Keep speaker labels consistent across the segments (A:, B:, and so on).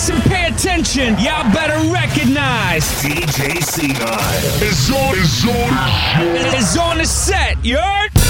A: listen, pay attention. Y'all better recognize.
B: DJ C9 is on, is on,
A: is on the set. You heard?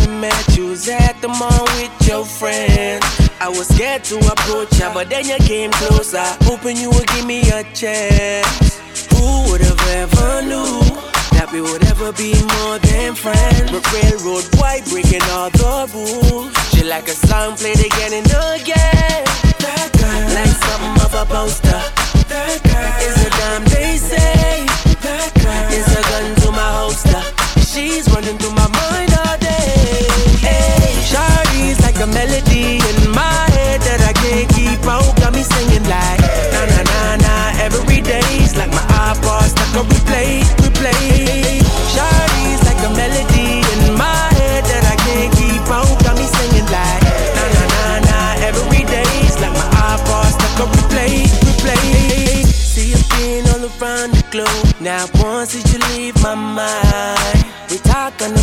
C: was scared to approach ya, but then you came closer, hoping you would give me a chance. Who would have ever knew that we would ever be more than friends? But railroad boy breaking all the rules. She like a song
D: played again and again. That girl, like something of a poster. That girl is a dime they say. That girl is a gun to my holster. She's running through my mind all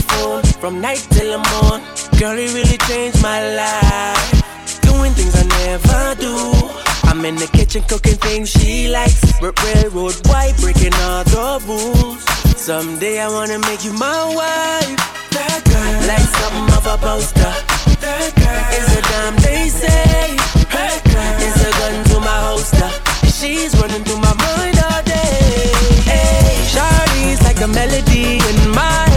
D: phone from night till the morn. Girl, you really changed my life. Doing things I never do. I'm in the kitchen cooking things she likes. Rip railroad white, breaking all the rules. Someday
C: I wanna make you my wife. That girl, like something of
D: a poster. That girl is a dime they say. That girl is a gun to my holster.
C: She's running through my mind all day. Hey, Shawty's like a melody in my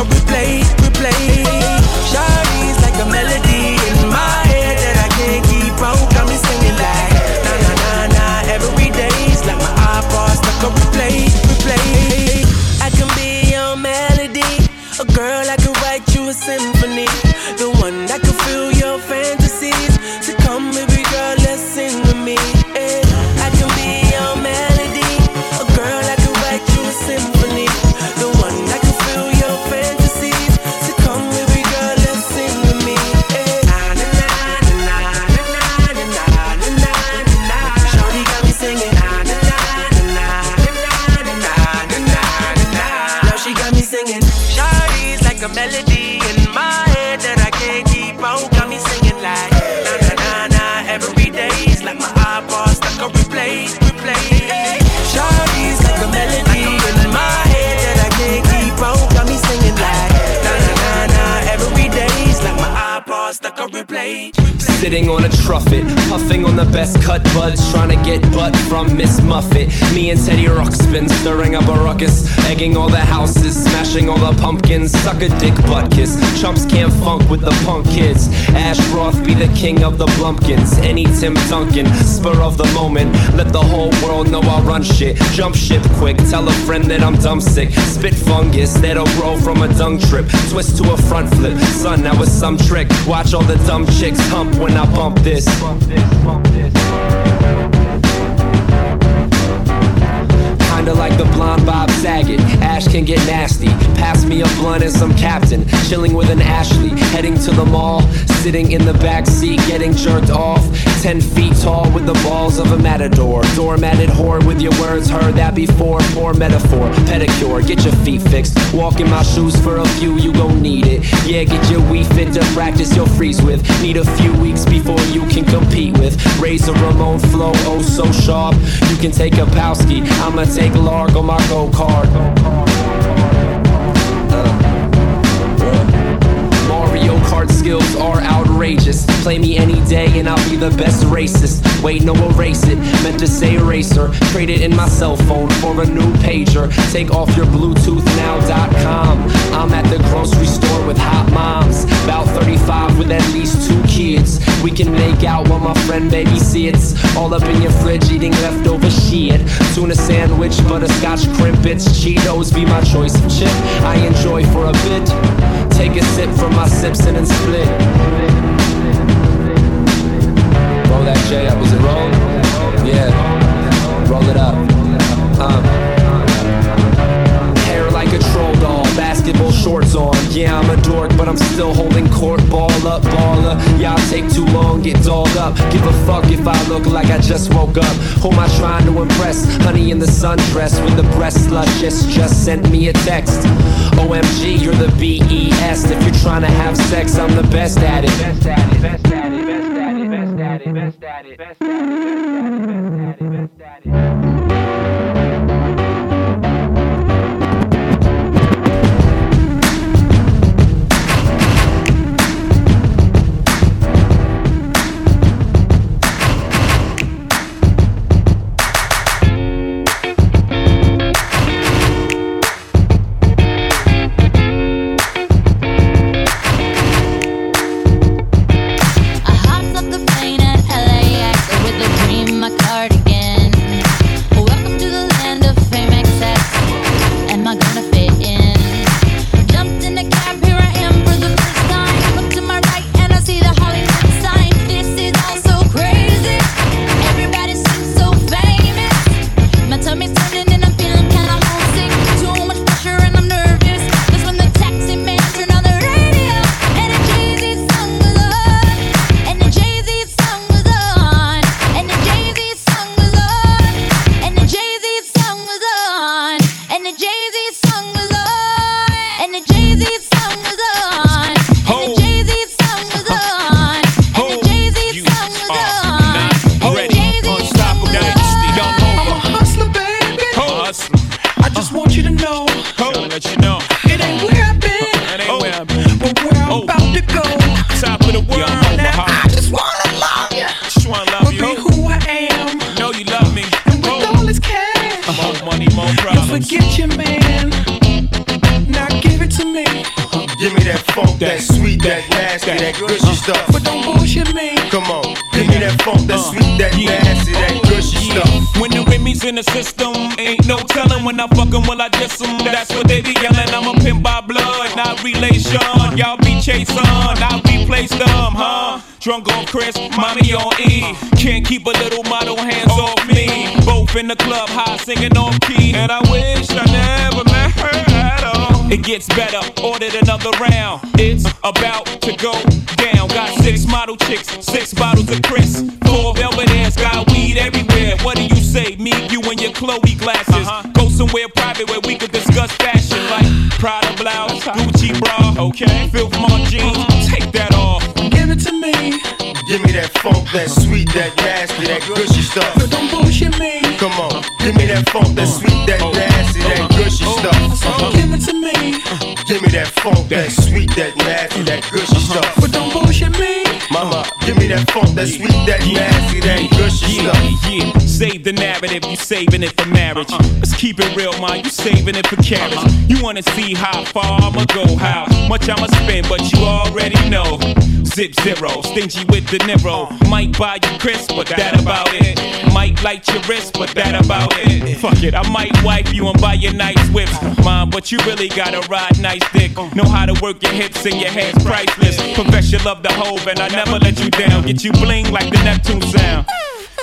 C: Replay, we play, we play
D: the Blumpkins. Any Tim Duncan, spur of the moment. Let the whole world know I run shit. Jump ship quick, tell a friend that I'm dumb sick. Spit fungus that'll grow from a dung trip. Twist to a front flip. Son, that was some trick. Watch all the dumb chicks hump when I bump this. Bump this. Kinda like the blonde Bob Saget. Can get nasty. Pass me a blunt and some captain. Chilling with an Ashley. Heading to the mall. Sitting in the back seat, getting jerked off. Ten feet tall with the balls of a matador. Doormatted whore with your words heard that before. Poor metaphor. Pedicure. Get your feet fixed. Walk in my shoes for a few, you gon' need it. Yeah, get your Wii Fit to practice your freeze with. Need a few weeks before you can compete with. Razor Ramon flow, oh so sharp. You can take a Powski. I'ma take Lark on my go kart. Skills are outrageous. Play me any day and I'll be the best racist. Wait, no, erase it. Meant to say eraser. Trade it in my cell phone for a new pager. Take off your Bluetooth now.com. I'm at the grocery store with hot moms. About 35 with at least two kids. We can make out while my friend babysits. All up in your fridge eating leftover shit. Tuna sandwich, butterscotch Krimpets. Cheetos be my choice of chip. I enjoy for a bit. Take a sip from my sips and split. Roll that J up, is it roll? Yeah, roll it up. Um. Shorts on. Yeah, I'm a dork, but I'm still holding court. Ball up, baller. Y'all take too long, get dolled up. Give a fuck if I look like I just woke up. Who am I trying to impress? Honey in the sundress with the breast luscious. Just sent me a text. OMG, you're the BES. If you're trying to have sex, I'm the best at it. Best at it, best at it, best at it, best at it, best at it, best at it, best at it, best at it, best at it.
E: In the
F: system, ain't no telling when I fuck 'em, will I diss 'em? That's what they be yelling. I'm a pimp by blood, not relation. Y'all be chasing, I'll replace them, huh? Drunk on Cris, mommy on E. Can't keep a little model hands off me. Both in the club, high singing off key. And I wish I never met her. It gets better, ordered another round. It's about to go down. Got six model chicks, six bottles of Cris. Four velvet ass, got weed everywhere. What do you say? Me, you, and your Chloe glasses. Uh-huh. Go somewhere private where we could discuss fashion like Prada blouse, Gucci bra, Okay, filth my jeans, take that off.
G: Give it to me.
H: Give me that funk, that sweet, that nasty, that gushy stuff.
G: But don't bullshit me.
H: Come on, give me that funk, that sweet, that nasty, that stuff. Uh-huh.
G: Give it to me.
H: Give me that funk, that sweet, that nasty, that gushy uh-huh. stuff.
G: But don't bullshit me.
H: Mama, give me that funk, that sweet, that nasty, that gushy
F: Yeah,
H: stuff.
F: yeah. Save the narrative, you saving it for marriage. Uh-huh. Let's keep it real, man. You saving it for carriage. Uh-huh. You wanna see how far I'ma go, how much I'ma spend, but you already know. Zip zero, stingy with the Nero. Uh-huh. Might buy you crisp, but that about it. Might light your wrist, but that about it. Fuck it, I might wipe you and buy you nice whips. Mom, but you really gotta ride nice dick. Know how to work your hips and your hands priceless. Confess you love the Hov and I never let you down. Get you bling like the Neptune sound.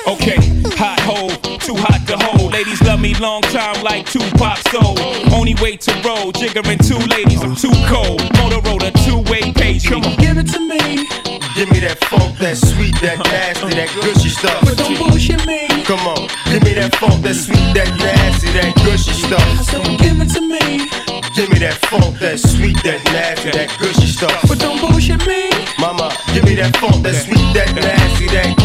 F: Okay, hot hole, too hot to hold. Ladies love me long time like two Tupac soul. Only way to roll, jiggering two ladies, I'm too cold. Motorola, two-way page. Come on.
G: Give it to me.
H: Give me that funk, that sweet, that nasty, that gushy stuff.
G: But don't bullshit me.
H: Come on, give me that funk, that sweet, that nasty, that gushy stuff.
G: So give it to me.
H: Give me that funk, that sweet, that nasty, that gushy stuff.
G: But don't bullshit me.
H: Mama, give me that funk, that sweet, that nasty, that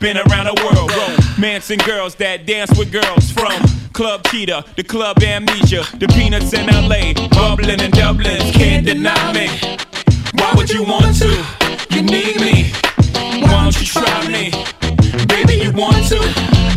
G: been
F: around the world. Romancing girls that dance with girls from Club Cheetah, the Club Amnesia, the Peanuts in LA, bubbling in Dublin. Can't deny me. Why would you want to? You need me. Why don't you try me? Baby, you want to?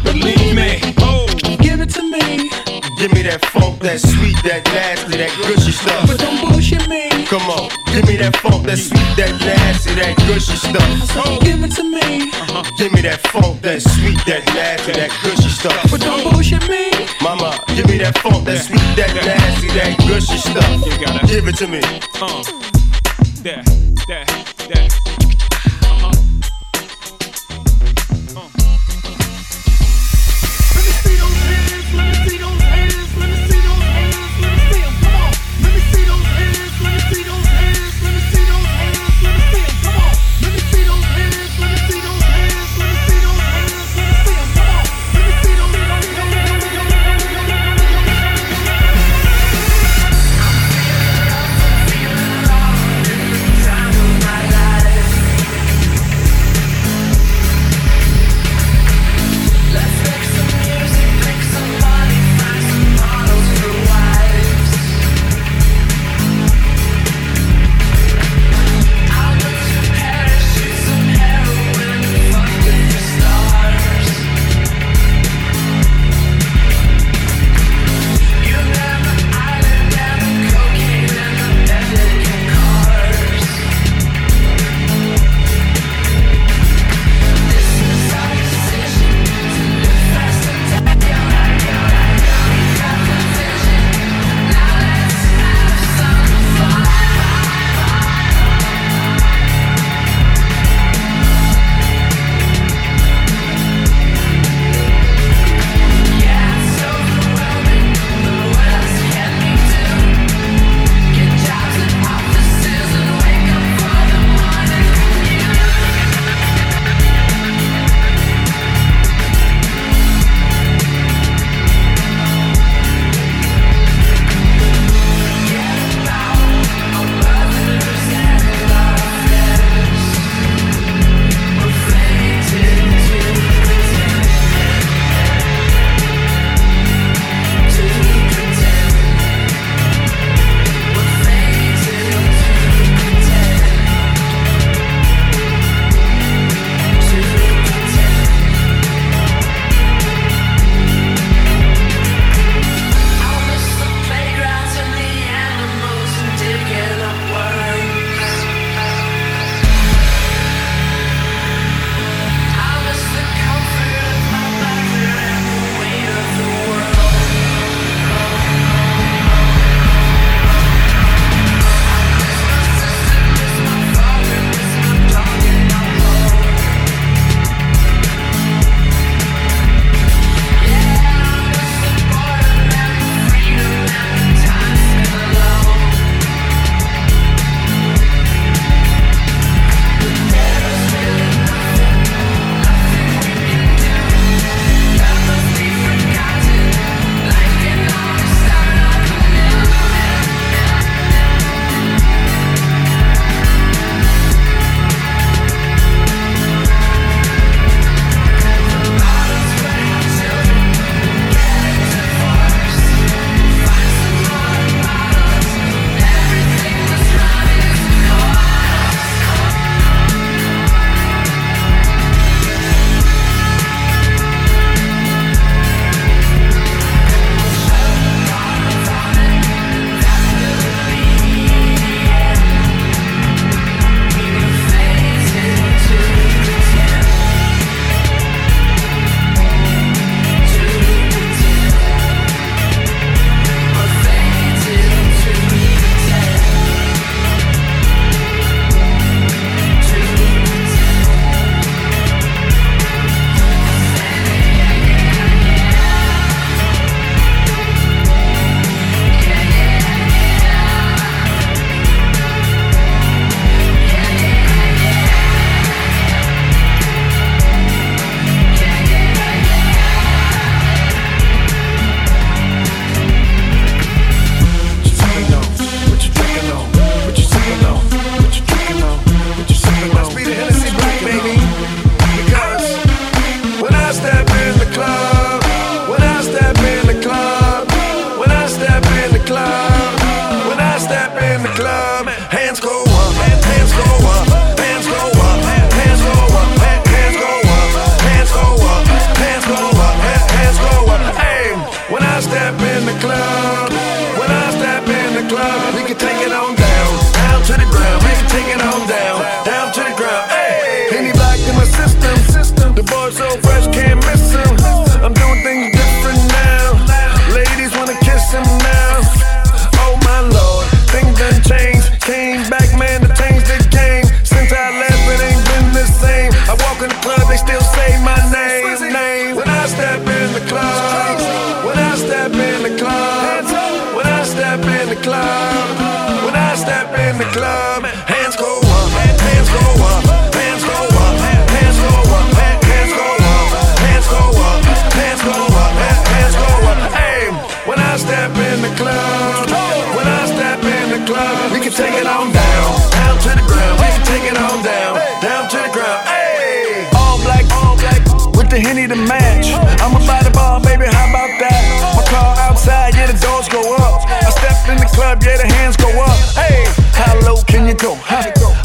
F: Believe me. Oh,
G: Give it to me,
H: Give me that funk, that sweet, that nasty, that gushy stuff.
G: but don't bullshit me.
H: Come on, give me that funk, that sweet, that nasty, that gushy stuff.
G: So give it to me,
H: Give me that funk, that sweet, that nasty, that gushy stuff.
G: but don't bullshit me.
H: Mama, give me that funk, that sweet, that nasty, that gushy stuff.
F: You gotta-
H: Give it to me.
F: uh, that, that,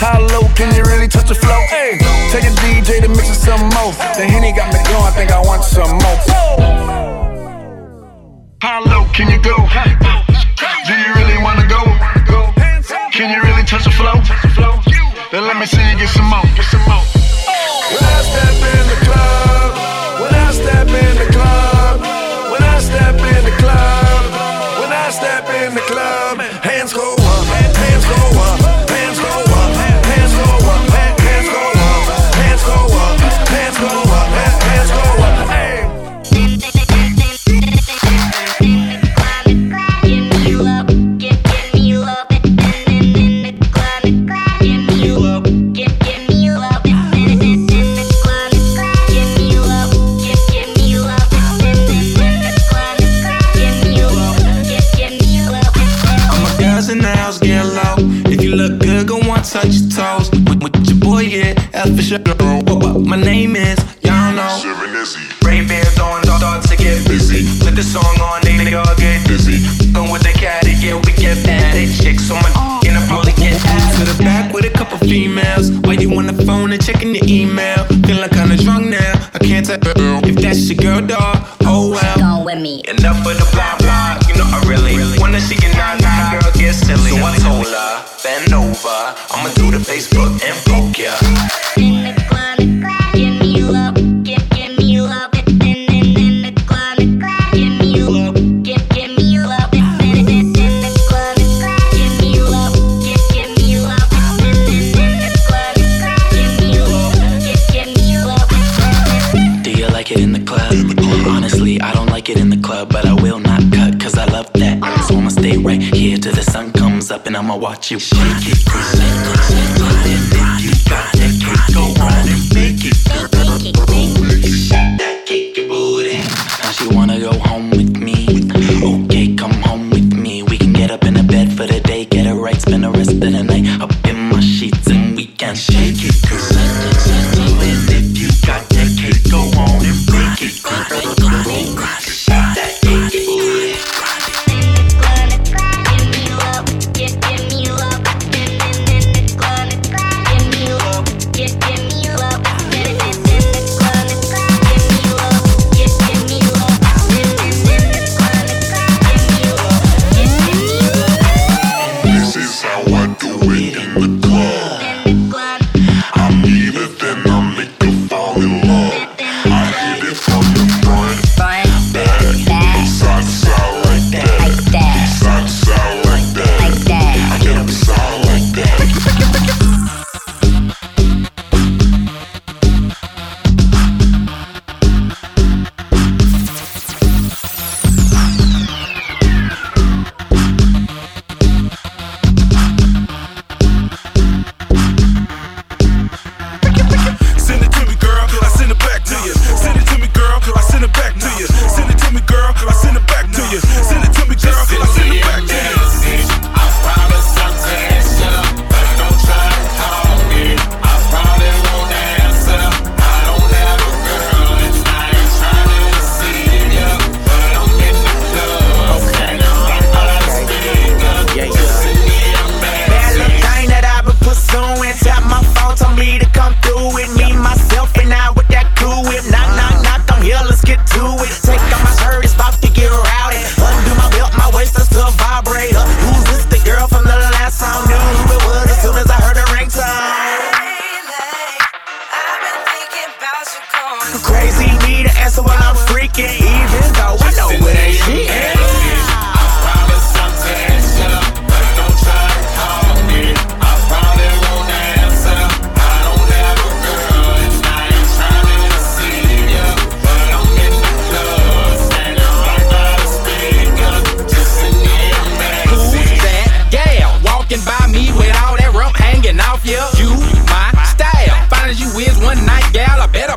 I: How low can you really touch the flow? Hey, tell your DJ to mix it some more. The henny got me going, I think I want some more. How low can you go? Do you really wanna go? Can you really touch the floor? Then let me see you get some more. Get some more.
J: F for sure. What, what my name is, y'all know. Ray Bans on, start to get busy. Put the song on, they, they all get dizzy. Going with the cat, yeah, we get mad at chicks on my in the really get ass. To the back with a couple females. While you on the phone and checking your email. Feeling kinda drunk now, I can't tell if that's your girl, dog. Oh well.
E: Gone with me.
J: Enough of the blah blah, you know I really wanna she can and
K: I'ma watch you shake it. Grind it, grind it, grind it, grind it, grind it, go on and make it. That cake your booty. Now she wanna go home with me. Okay, come home with me. We can get up in the bed for the day, get it right, spend the rest of the night up in my sheets and we can shake it, girl.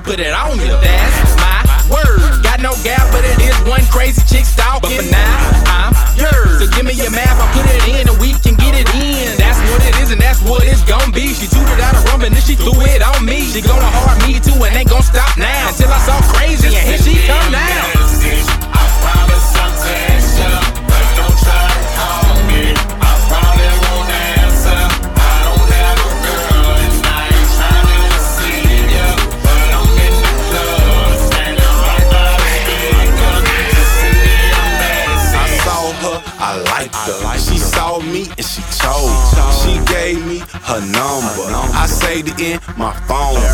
L: put it on you. That's my word. Got no gal, but it is one crazy chick stalking. But for now, I'm yours. So give me your map, I put it in, and we can get it in. That's what it is, and that's what it's gonna be. She tooted out a rum and then she threw it on me. She gonna hard me too, and ain't gonna stop now. Until
I: In
M: my phone.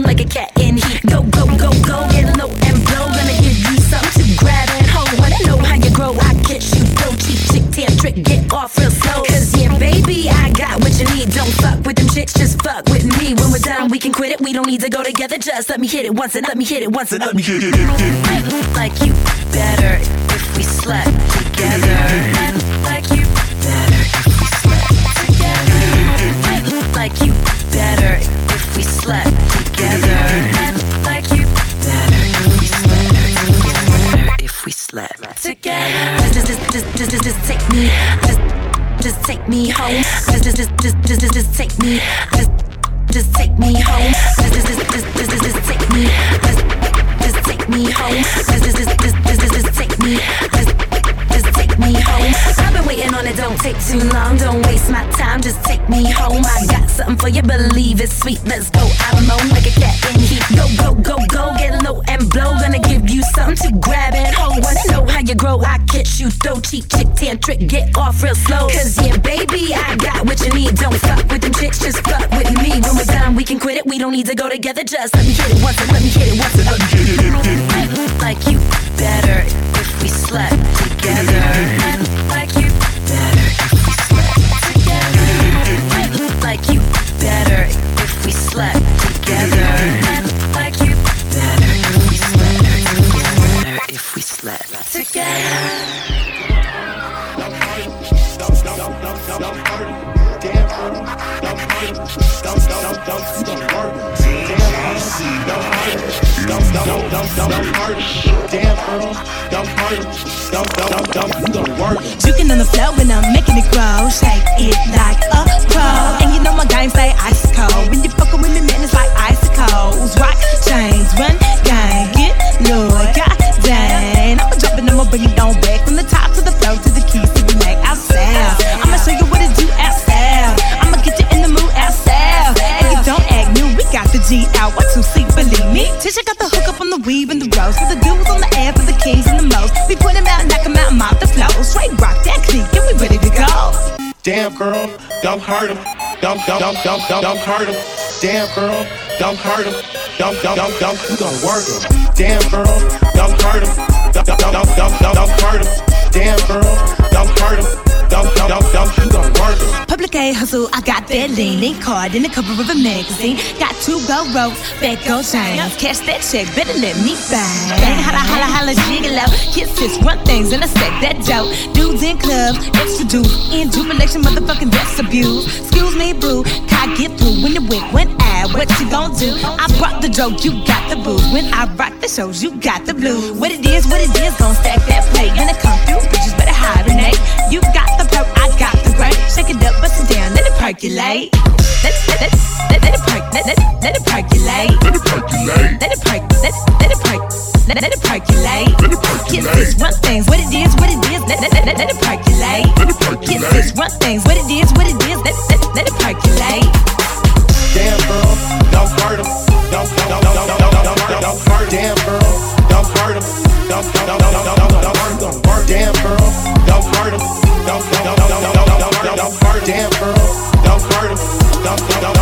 N: Moan like a cat in heat. Go, go, go, go, get low and blow. Gonna give you something to grab and hold. Wanna know how you grow? I catch you, go cheap chick, tan trick, get off real slow. Cause yeah, baby, I got what you need. Don't fuck with them chicks, just fuck with me. When we're done, we can quit it. We don't need to go together. Just let me hit it once and let me hit it once and let me hit it. Like you better if we slept together. Like you better if we slept together. Like you better if we slept Just, just, just, just, take me. Just, just take me home. Just, just, just, just, just, just, take me. Just, just take me home. Just, just, just, just, just, just, just take me. Just, just take me home. Just, just, just, just, just, just, just take me. Just, just take me home. Waiting on it, don't take too long. Don't waste my time, just take me home. I got something for you, believe it's sweet. Let's go. I'm moan like a cat in heat. Go, go, go, go, get low and blow. Gonna give you something to grab and hold. Wanna know how you grow? I catch you, throw cheap chick, tan trick, get off real slow. Cause yeah, baby, I got what you need. Don't fuck with them chicks, just fuck with me. When we're done, we can quit it. We don't need to go together. Just let me hit it once let me hit it once and let me hit it. Look like you better if we slept together. Like like you better if we slept together. Look like you better if we slept together. If we slept together.
O: Juking on the floor when I'm making it grow. Shake it like a pro. Game stay ice cold. When you fucking with me, man, it's like icicles. Rock chains, run gang, get low, god dang. I'ma drop it, I'ma bring it on back from the top to the floor to the keys to the neck. Outside, I'ma show you what it do outside. I'ma get you in the mood outside. And you don't act new, we got the G out. What to see, believe me. Tisha got the hook up on the weave and the rose. For the dudes on the air, for the kings and the most. We put 'em out, knock 'em out, mop the flow. Straight rock that clique, and we ready to go.
H: Damn girl, don't hurt him dump, dump, dump, dump, dump, dump, hurt him. Damn girl, dump, hurt him. Dump, dump, dump, dump, you gon' work him. Damn girl, dump, hurt him. Dump, dump, dump, dump, dump, hurt him. Damn girl, dump, hurt him. Dump, dump, dump, dump, you gon' work.
O: Public A hustle, I got that lean. Link card in the cover of a magazine. Got two gold ropes, back gold chains. Cash that check, better let me bang. Bang, holla, holla, holla, jiggle out. Kisses, run things, and I stack that dope. Dudes in clubs, extra dudes. In jubilation, motherfucking that's abuse. Excuse me, boo, can I get through when the wink went out? What you gon' do? I brought the joke, you got the boo. When I rock the shows, you got the blue. What it is, what it is, gon' stack that plate. When it come through, bitches better hibernate. You got the perk, Shake it up, bust it down, let it percolate. Let, let, let, let, let it perk, let, let, let it percolate. Let it percolate. Let it perk, let, let it perk, let, let it percolate. Let it percolate. Kisses, run things, what it is, what it is, let, let, let, let it percolate. Let it percolate. Kisses, run things, what it is, what it is, let, let, let it percolate.
H: Damn girl, don't hurt him. Don't, don't, don't, don't, don't, don't, don't, don't, don't hurt him. Damn girl, don't hurt him. Don't, don't, don't, don't, don't, don't, don't hurt Damn, girl, don't hurt him. Don't, don't, don't, don't, don't, don't, don't hurt Damn, girl, don't hurt him. Don't, don't, don't.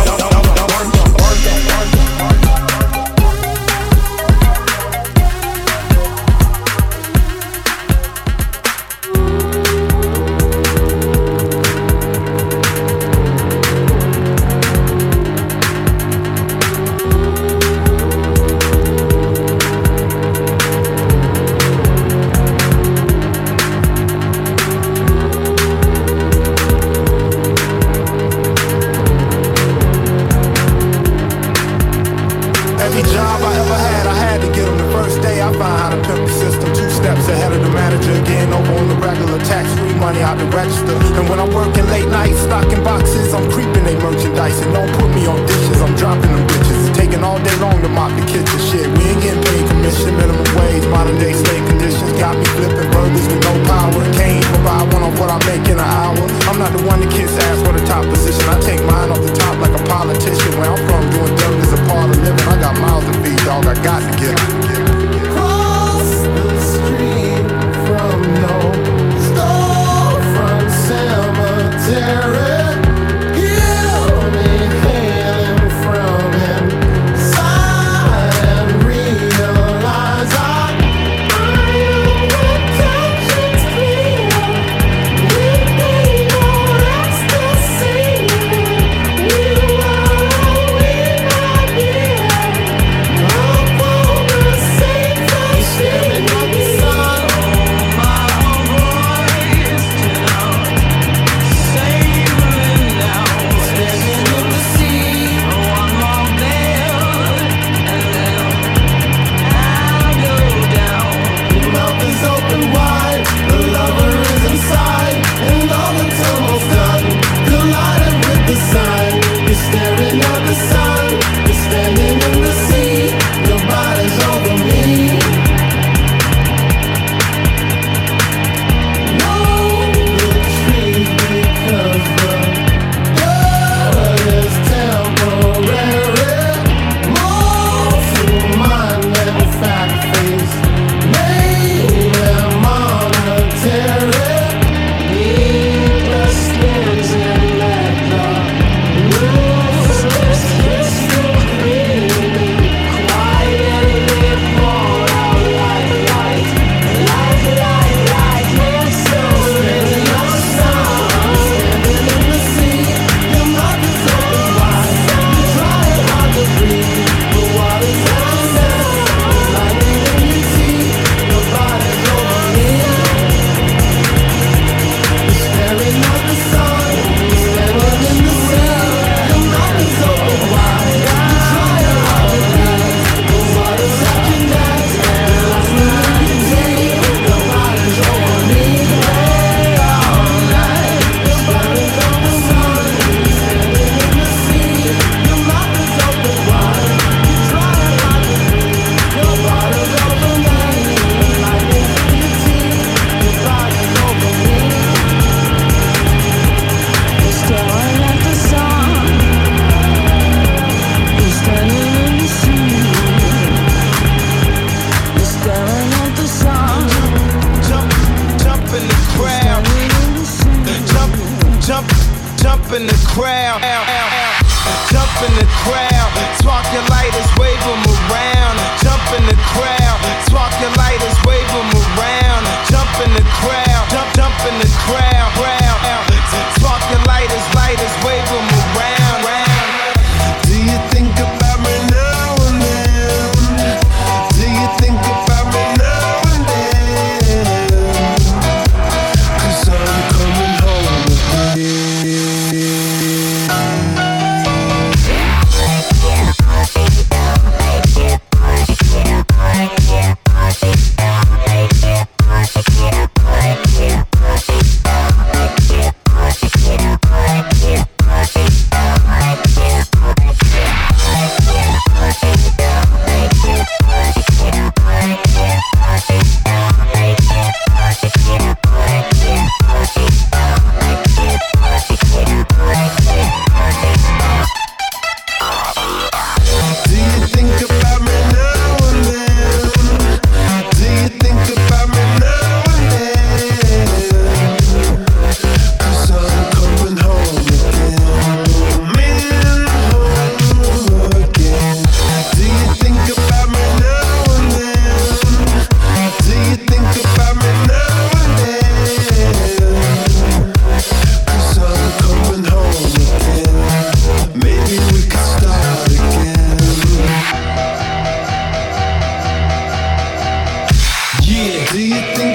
I: Do you think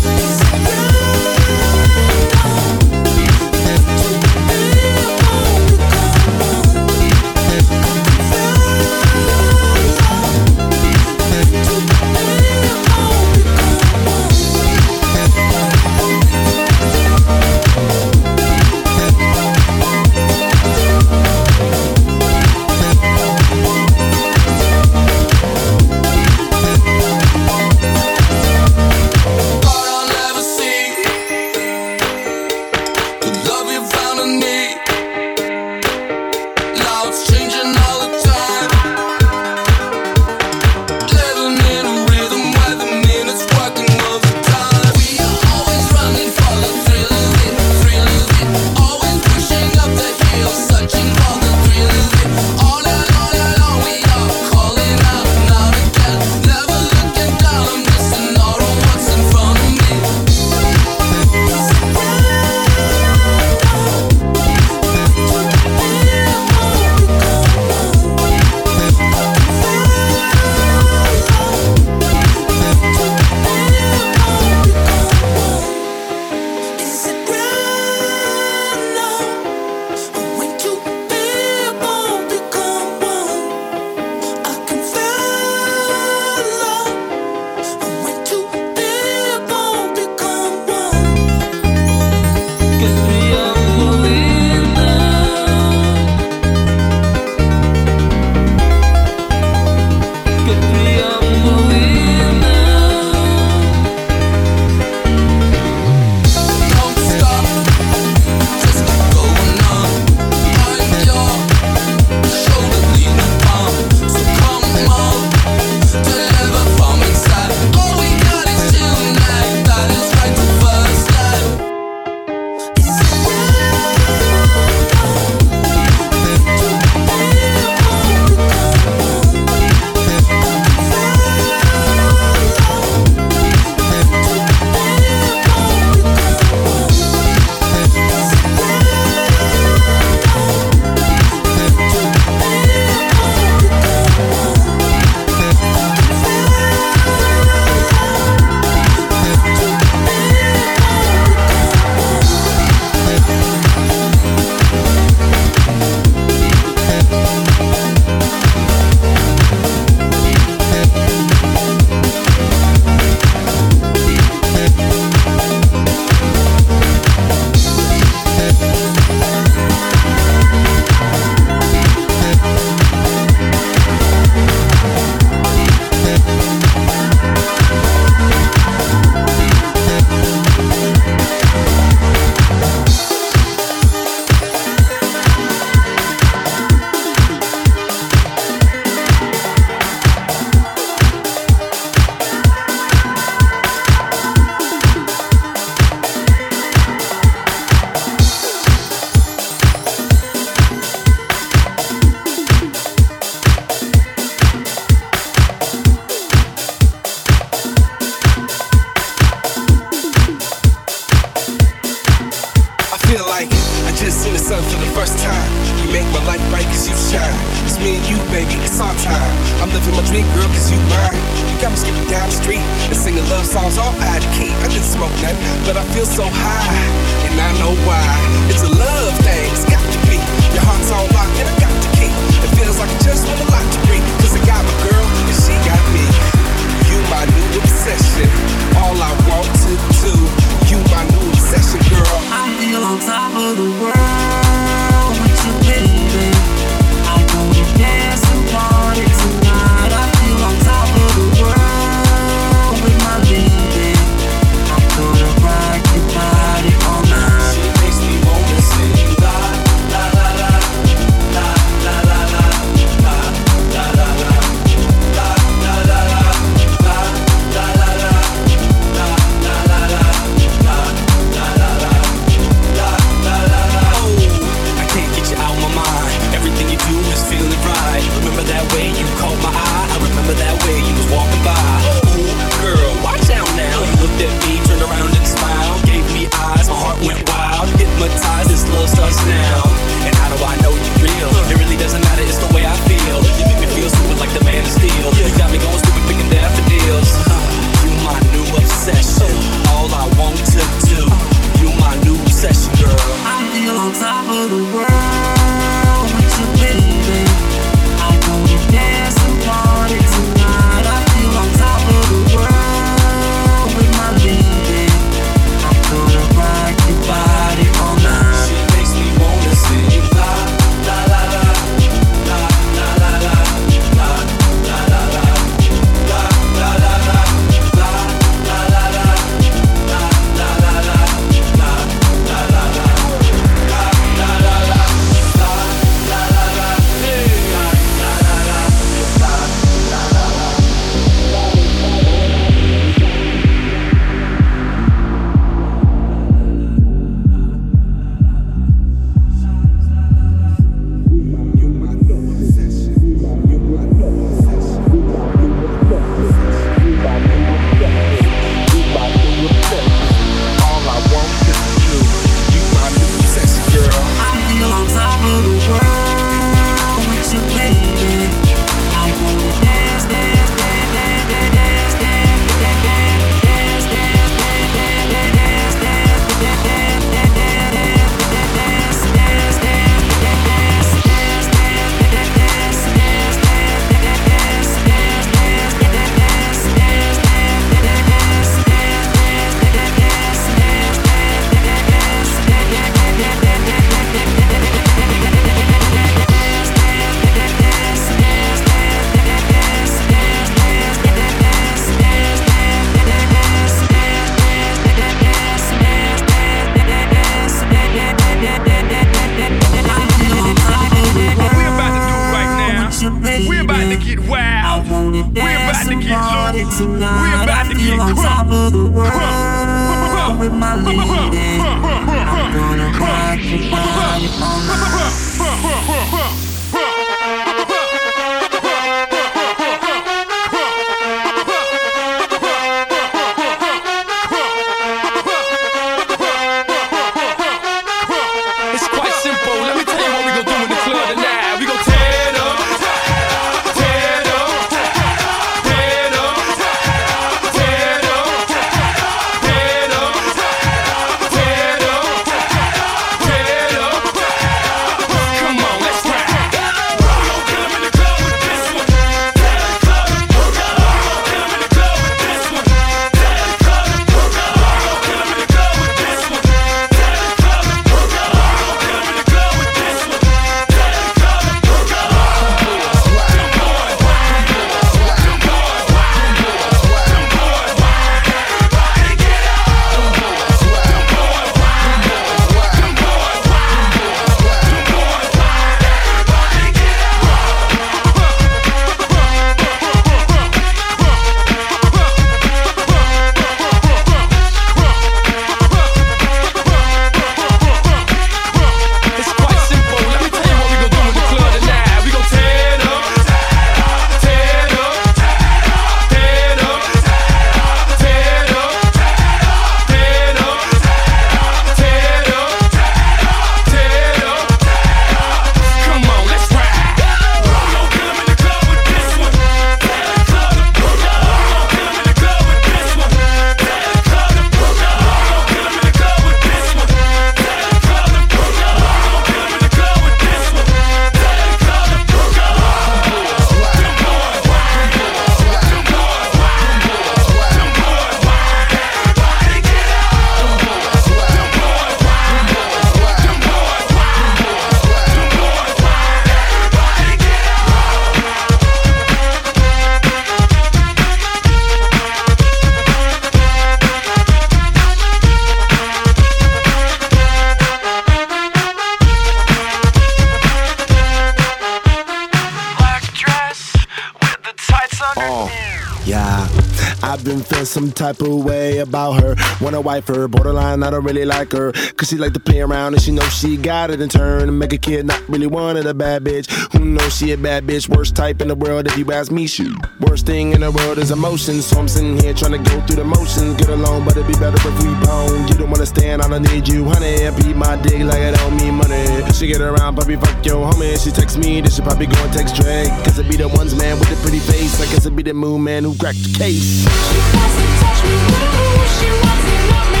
H: type of way about her. Wanna wife her, borderline, I don't really like her. Cause she like to play around and she knows she got it in turn. And make a kid not really wanted a bad bitch. Who knows she a bad bitch? Worst type in the world if you ask me, shoot. Worst thing in the world is emotions. So I'm sitting here trying to go through the motions. Get along, but it'd be better if we bone. You don't wanna stand, I don't need you, honey. Beat my dick like I don't mean money. She get around, puppy, fuck your homie. She text me, then she probably go and text Drake. Cause it be the ones, man, with the pretty face. I guess it be the moon man who cracked the case.
I: Don't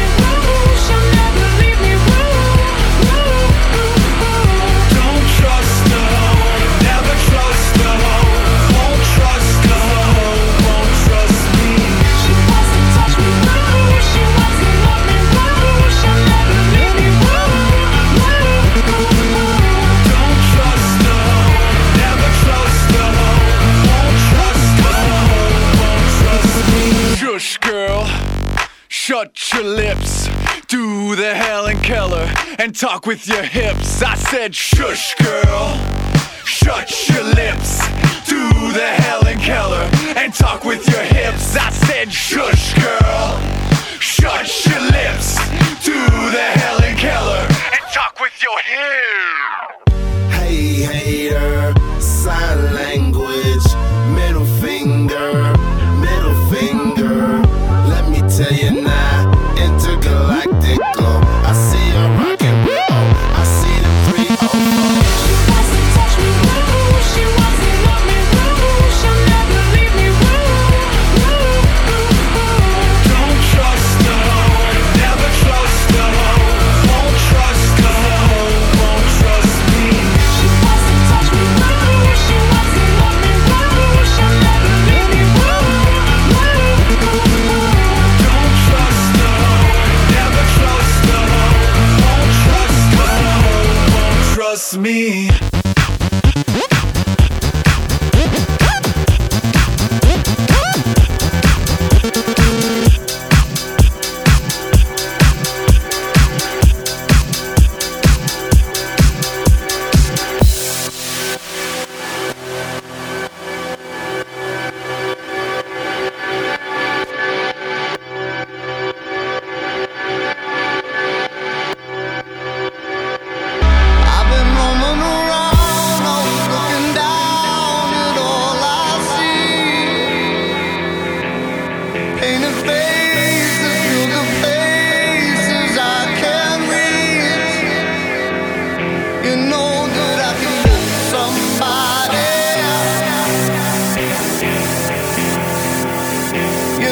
P: lips. Do the Helen Keller and talk with your hips. I said, shush, girl. Shut your lips. Do the Helen Keller and talk with your hips. I said, shush, girl. Shut your lips. Do the Helen Keller and talk with your hips.
H: Hey, hater,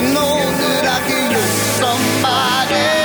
Q: know that I can lose somebody.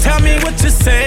R: tell me
C: what you say.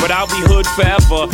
R: but I'll be
F: hood forever.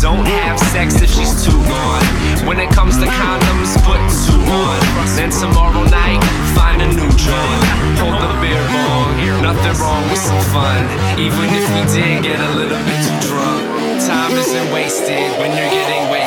D: Don't have sex if she's too gone. When it comes to condoms, put two on. Then tomorrow night, find a new joint. Hold the beer long. nothing wrong with some fun. Even if we did get a little bit too drunk, time isn't wasted when you're getting wasted.